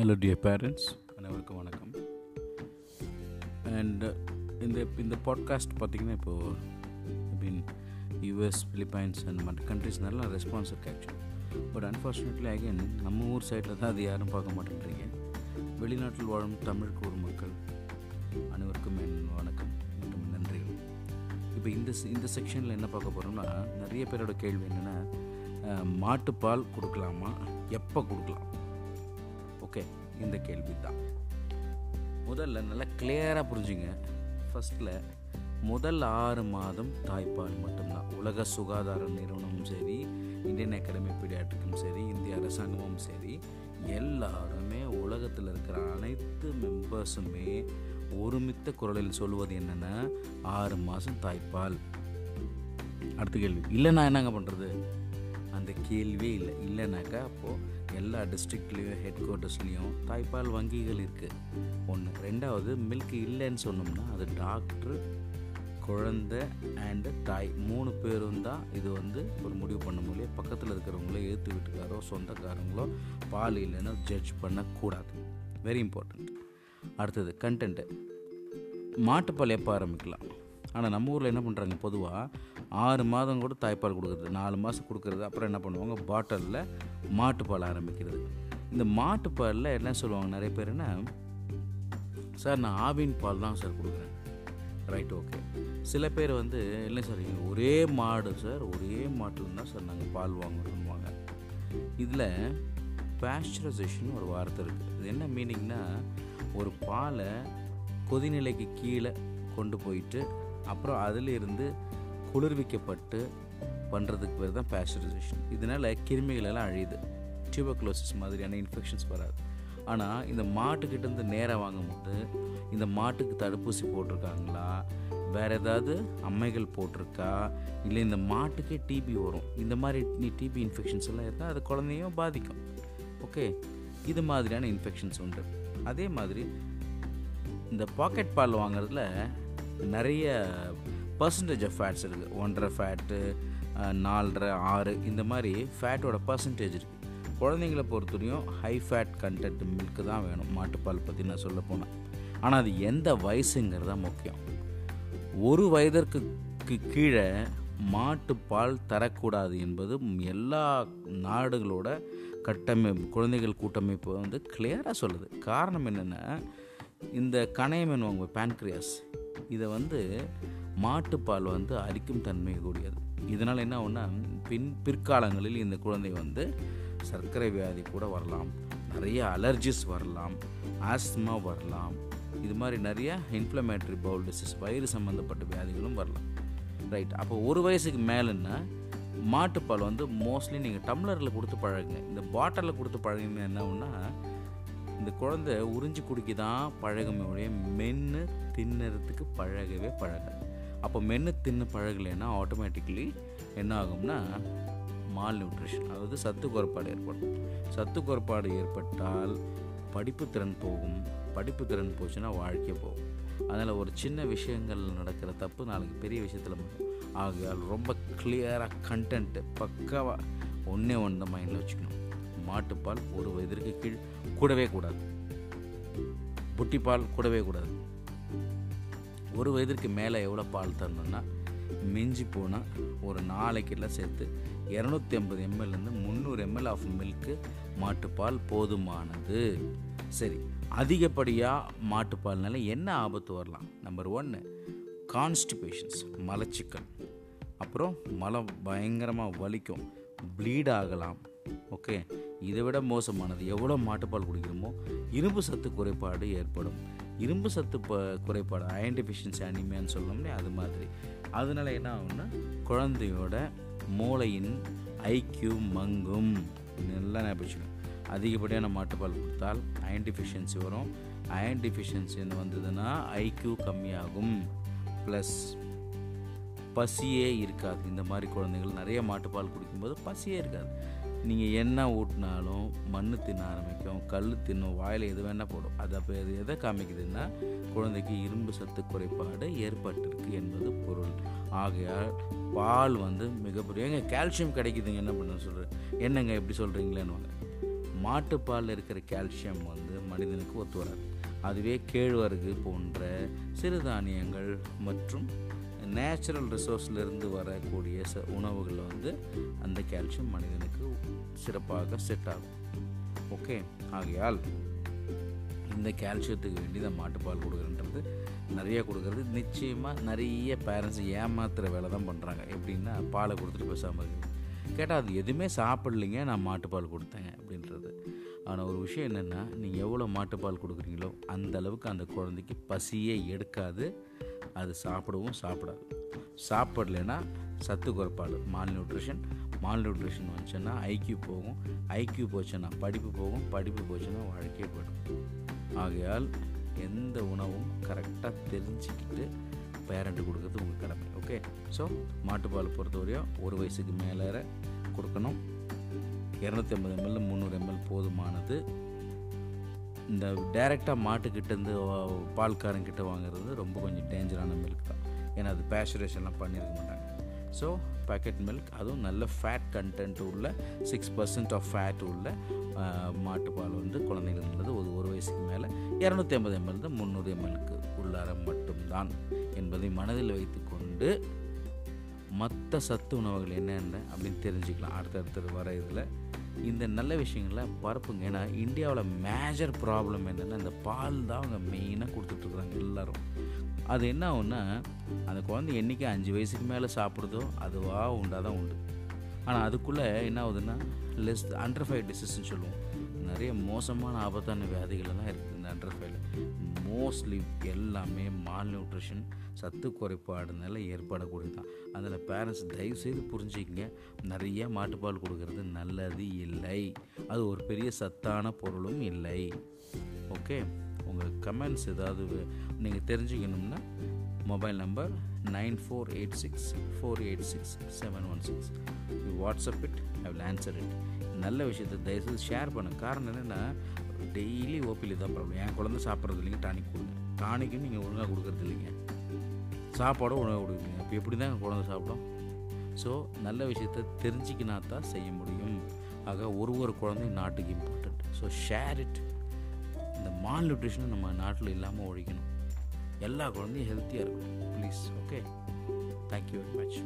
Hello dear parents அனைவருக்கும் வணக்கம். And uh, இந்த இந்த பாட்காஸ்ட் பார்த்திங்கன்னா இப்போது மீன் யூஎஸ் பிலிப்பைன்ஸ் அண்ட் மற்ற கண்ட்ரிஸ் நல்லா ரெஸ்பான்ஸ் இருக்குது ஆக்சுவலி பட் அன்ஃபார்ச்சுனேட்லி அகைன் நம்ம ஊர் சைடில் தான் அது யாரும் பார்க்க மாட்டேங்கிறீங்க. வெளிநாட்டில் வாழும் தமிழ் கூறு மக்கள் அனைவருக்கும் என் வணக்கம் மற்றும் நன்றிகள். இப்போ இந்த இந்த செக்ஷனில் என்ன பார்க்க போகிறோம்னா நிறைய பேரோட கேள்வி என்னென்னா மாட்டுப்பால் கொடுக்கலாமா? எப்போ கொடுக்கலாம்? ஓகே இந்த கேள்வி தான் முதல்ல நல்லா கிளியராக புரிஞ்சுங்க. ஃபஸ்ட்டில் முதல் ஆறு மாதம் தாய்ப்பால் மட்டும்தான். உலக சுகாதார நிறுவனமும் சரி இந்தியன் அகாடமி பீடியாட்ரிக்கும் சரி இந்திய அரசாங்கமும் சரி எல்லாருமே உலகத்தில் இருக்கிற அனைத்து மெம்பர்ஸுமே ஒருமித்த குரலில் சொல்வது என்னென்னா? ஆறு மாதம் தாய்ப்பால். அடுத்த கேள்வி இல்லைன்னா என்னங்க பண்ணுறது அந்த கேள்வியே இல்லை. இல்லைனாக்கா அப்போது எல்லா டிஸ்ட்ரிக்ட்லேயும் ஹெட் குவார்ட்டர்ஸ்லேயும் தாய்ப்பால் வங்கிகள் இருக்குது ஒன்று ரெண்டாவது மில்க் இல்லைன்னு சொன்னோம்னா அது டாக்டர் குழந்த அண்டு தாய் மூணு பேரும் தான் இது வந்து ஒரு முடிவு பண்ண முடியும் பக்கத்தில் இருக்கிறவங்களோ எழுத்து வீட்டுக்காரோ சொந்தக்காரங்களோ பால் இல்லைன்னு ஜட்ஜ் பண்ணக்கூடாது. வெரி இம்பார்ட்டண்ட் அடுத்தது கண்டென்ட்டு மாட்டுப்பால் எப்போ ஆரம்பிக்கலாம்? ஆனால் நம்ம ஊரில் என்ன பண்ணுறாங்க பொதுவாக ஆறு மாதம் கூட தாய்ப்பால் கொடுக்குறது நாலு மாதம் கொடுக்குறது அப்புறம் என்ன பண்ணுவாங்க? பாட்டிலில் மாட்டுப்பால் ஆரம்பிக்கிறது. இந்த மாட்டுப்பாலில் என்ன சொல்லுவாங்க? நிறைய பேர் என்ன? சார் நான் ஆவின் பால் தான் சார் கொடுக்குறேன். Right okay. சில பேர் வந்து இல்லை சார் ஒரே மாடு சார் ஒரே மாட்டில் தான் சார் நாங்கள் பால் வாங்குறோம்வாங்க இதில் பேஸ்டரைசேஷன் ஒரு வார்த்தை இருக்குது இது என்ன மீனிங்னா ஒரு பாலை கொதிநிலைக்கு கீழே கொண்டு போயிட்டு அப்புறம் அதிலிருந்து குளிர்விக்கப்பட்டு பண்ணுறதுக்கு பேர் தான் பேஸ்டரைசேஷன் இதனால் கிருமிகள் எல்லாம் அழியுது. டியூபக்லோசிஸ் மாதிரியான இன்ஃபெக்ஷன்ஸ் வராது. ஆனால் இந்த மாட்டுக்கிட்டேருந்து நேராக வாங்கும்போது இந்த மாட்டுக்கு தடுப்பூசி போட்டிருக்காங்களா? வேறு ஏதாவது அம்மைகள் போட்டிருக்கா? இல்லை இந்த மாட்டுக்கே டிபி வரும். இந்த மாதிரி நீ டிபி இன்ஃபெக்ஷன்ஸ் எல்லாம் இருந்தால் அது குழந்தையும் பாதிக்கும். ஓகே இது மாதிரியான இன்ஃபெக்ஷன்ஸ் உண்டு. அதே மாதிரி இந்த பாக்கெட் பால் வாங்குறதுல நிறைய பர்சன்டேஜ் ஆஃப் ஃபேட்ஸ் இருக்குது. ஒன்றரை ஃபேட்டு நாலரை ஆறு இந்த மாதிரி ஃபேட்டோட பர்சன்டேஜ் இருக்குது குழந்தைங்கள பொறுத்தவரையும் ஹை ஃபேட் கண்டென்ட் மில்க்கு தான் வேணும். மாட்டுப்பால் பற்றி நான் சொல்ல போனேன் ஆனால் அது எந்த வயசுங்கிறது தான் முக்கியம். ஒரு வயதிற்கு கீழே மாட்டுப்பால் தரக்கூடாது என்பது எல்லா நாடுகளோட கட்டமைப்பு குழந்தைகள் கூட்டமைப்பு வந்து கிளியராக சொல்லுது. காரணம் என்னென்னா இந்த கணையம் என்னவாங்க பேன்க்ரியாஸ் இதை வந்து மாட்டுப்பால் வந்து அரிக்கும் தன்மை கூடியது. இதனால் என்ன ஒன்றா பின் பிற்காலங்களில் இந்த குழந்தை வந்து சர்க்கரை வியாதி கூட வரலாம். நிறைய அலர்ஜிஸ் வரலாம். ஆஸ்மா வரலாம். இது மாதிரி நிறைய இன்ஃப்ளமேட்டரி பவுல் டிசீஸ் வயிறு சம்மந்தப்பட்ட வியாதிகளும் வரலாம். ரைட் அப்போ ஒரு வயசுக்கு மேலேன்னா மாட்டுப்பால் வந்து மோஸ்ட்லி நீங்கள் டம்ளரில் கொடுத்து பழகுங்க. இந்த பாட்டிலில் கொடுத்து பழகினா என்ன ஒன்றா இந்த குழந்தை உறிஞ்சி குடிக்க தான் பழகுமே ஒழிய மென்று தின்னுறதுக்கு பழகவே பழகாது. அப்போ மென்று தின்னு பழகலைன்னா ஆட்டோமேட்டிக்கலி என்ன ஆகும்னா மால் நியூட்ரிஷன் அதாவது சத்து குறைபாடு ஏற்படும். சத்து குறைபாடு ஏற்பட்டால் படிப்பு திறன் போகும். படிப்பு திறன் போச்சுன்னா வாழ்க்கை போகும். அதனால் ஒரு சின்ன விஷயங்கள் நடக்கிற தப்பு நாளைக்கு பெரிய விஷயத்தில் ஆகையால் ரொம்ப கிளியராக கண்டென்ட்டு பக்காவாக ஒன்றே ஒன்று தான் மைண்டில் வச்சுக்கணும். மாட்டுப்பால் ஒரு வயதிற்கு கீழ் கூடவே கூடாது. புட்டிப்பால் கூடவே கூடாது. ஒரு வயதிற்கு மேலே எவ்வளோ பால் தரணும்னா மிஞ்சி போனால் ஒரு நாளைக்கெல்லாம் சேர்த்து இரநூத்தி ஐம்பது எம்எல்லேருந்து முந்நூறு எம்எல் ஆஃப் மில்க்கு மாட்டுப்பால் போதுமானது. சரி அதிகப்படியாக மாட்டுப்பால்னால என்ன ஆபத்து வரலாம்? நம்பர் ஒன்று கான்ஸ்டிபேஷன்ஸ் மலச்சிக்கல். அப்புறம் மலம் பயங்கரமாக வலிக்கும் ப்ளீட் ஆகலாம். ஓகே இதை விட மோசமானது. எவ்வளோ மாட்டுப்பால் குடிக்கிறோமோ இரும்பு சத்து குறைபாடு ஏற்படும். இரும்பு சத்து ப குறைபாடு அயன் டெஃபிஷியன்சி அனிமியான்னு சொல்லணும்னே அது மாதிரி. அதனால என்ன ஆகும்னா குழந்தையோட மூளையின் ஐக்யூ மங்கும். நல்லா ஞாபகம் அதிகப்படியான மாட்டுப்பால் கொடுத்தால் அயன் டிஃபிஷியன்சி வரும். அயன் டிஃபிஷியன்சின்னு வந்ததுன்னா ஐக்யூ கம்மியாகும். ப்ளஸ் பசியே இருக்காது. இந்த மாதிரி குழந்தைகள் நிறைய மாட்டுப்பால் குடிக்கும்போது பசியே இருக்காது. நீங்கள் என்ன ஊட்டினாலும் மண் தின்ன ஆரம்பிக்கும் கல் தின்னும் வாயில் எது வேணால் போடும். அது அப்போ அது எதை காமிக்குதுன்னா குழந்தைக்கு இரும்பு சத்து குறைபாடு ஏற்பட்டிருக்கு என்பது பொருள். ஆகையால் பால் வந்து மிகப்பெரிய எங்க கால்சியம் கிடைக்குதுங்க என்ன பண்ண சொல்கிறேன் என்னங்க எப்படி சொல்கிறீங்களேன்னு மாட்டுப்பாலில் இருக்கிற கால்சியம் வந்து மனிதனுக்கு ஒத்து வராது. அதுவே கேழ்வரகு போன்ற சிறுதானியங்கள் மற்றும் நேச்சுரல் ரிசோர்ஸ்லேருந்து வரக்கூடிய ச உணவுகளில் வந்து அந்த கால்சியம் மனிதனுக்கு சிறப்பாக செட் ஆகும். ஓகே ஆகையால் இந்த கால்சியத்துக்கு வேண்டி தான் மாட்டுப்பால் கொடுக்குறன்றது நிறைய கொடுக்குறது. நிச்சயமாக நிறைய பேரண்ட்ஸ் ஏமாத்துகிற வேலை தான் பண்ணுறாங்க எப்படின்னா பாலை கொடுத்துட்டு பேசாமல் இருக்குது கேட்டால் அது எதுவுமே சாப்பிட்லிங்க நான் மாட்டுப்பால் கொடுத்தேங்க அப்படின்றது. ஆனால் ஒரு விஷயம் என்னென்னா நீங்கள் எவ்வளோ மாட்டுப்பால் கொடுக்குறீங்களோ அந்த அளவுக்கு அந்த குழந்தைக்கு பசியே எடுக்காது. அது சாப்பிடவும் சாப்பிடாது. சாப்பிடலைன்னா சத்து குறைப்பாடு மால் நியூட்ரிஷன் மால் நியூட்ரிஷன் வந்துச்சுன்னா ஐக்யூ போகும் ஐக்யூ போச்சுன்னா படிப்பு போகும். படிப்பு போச்சுன்னா வாழ்க்கையே போயிடும். ஆகையால் எந்த உணவும் கரெக்டாக தெரிஞ்சுக்கிட்டு பேரண்ட்டு கொடுக்குறது உங்கள் கடமை. ஓகே ஸோ மாட்டுப்பால் பொறுத்தவரையும் ஒரு வயசுக்கு மேலே கொடுக்கணும். இரநூத்தி ஐம்பது எம்எல் முந்நூறு எம்எல் போதுமானது. இந்த டைரெக்டாக மாட்டுக்கிட்டேருந்து பால்காரங்கிட்ட வாங்குறது ரொம்ப கொஞ்சம் டேஞ்சரான மில்க் தான். ஏன்னா அது பேச்சுரேஷன்லாம் பண்ணியிருக்க மாட்டாங்க. ஸோ பேக்கெட் மில்க் அதுவும் நல்ல ஃபேட் கண்டென்ட் உள்ள சிக்ஸ் பர்சன்ட் ஆஃப் ஃபேட் உள்ள மாட்டுப்பால் வந்து குழந்தைங்களுக்கு நல்லது. ஒரு ஒரு வயசுக்கு மேலே இரநூத்தி ஐம்பது எம்எல் தான் முந்நூறு எம்எல்க்கு உள்ளார மட்டும்தான் என்பதை மனதில் வைத்துக்கொண்டு மற்ற சத்து உணவுகள் என்னென்ன அப்படின்னு தெரிஞ்சுக்கலாம். அடுத்தடுத்தது வர இதில் இந்த நல்ல விஷயங்களை பரப்புங்க. ஏன்னா இந்தியாவில் மேஜர் ப்ராப்ளம் என்னென்னா இந்த பால் தான் அவங்க மெயினாக கொடுத்துட்ருக்குறாங்க எல்லோரும். அது என்ன ஆகுன்னா அந்த குழந்தை என்றைக்கு அஞ்சு வயசுக்கு மேலே சாப்பிடுதோ அதுவாக உண்டாக தான் உண்டு. ஆனால் அதுக்குள்ளே என்ன ஆகுதுன்னா லெஸ் அண்டர்ஃபைட் டிசீஸ்ன்னு சொல்லுவோம். நிறைய மோசமான ஆபத்தான வியாதிகளெல்லாம் இருக்குது இந்த அண்டர்ஃபைல மோஸ்ட்லி எல்லாமே மால் நியூட்ரிஷன் சத்து குறைபாடுனால ஏற்படக்கூடியது தான் அதில் பேரண்ட்ஸ் தயவுசெய்து புரிஞ்சுக்கங்க. நிறைய மாட்டுப்பால் கொடுக்கறது நல்லது இல்லை. அது ஒரு பெரிய சத்தான பொருளும் இல்லை. ஓகே உங்கள் கமெண்ட்ஸ் ஏதாவது நீங்கள் தெரிஞ்சுக்கணும்னா mobile number nine four eight six four eight six seven one six WhatsApp it I will answer it நல்ல விஷயத்தை தயவுசெய்து ஷேர் பண்ண. காரணம் என்னென்னா டெய்லி ஓபியில் தான் ப்ராப்ளம் என் குழந்தை சாப்பிட்றது இல்லைங்க டானிக் கொடுங்க டானிக்கும் நீங்கள் ஒழுங்காக கொடுக்குறது இல்லைங்க. சாப்பாடும் ஒழுங்காக கொடுக்குறீங்க அப்போ எப்படி தான் குழந்தை சாப்பிடும்? ஸோ நல்ல விஷயத்தை தெரிஞ்சிக்கினா தான் செய்ய முடியும். ஆக ஒரு ஒரு குழந்தையும் நாட்டுக்கு இம்பார்ட்டண்ட் ஸோ ஷேர் இட் இந்த மால் நியூட்ரிஷனும் நம்ம நாட்டில் இல்லாமல் ஒழிக்கணும். எல்லா குழந்தையும் ஹெல்த்தியாக இருக்கணும். Please okay thank you very much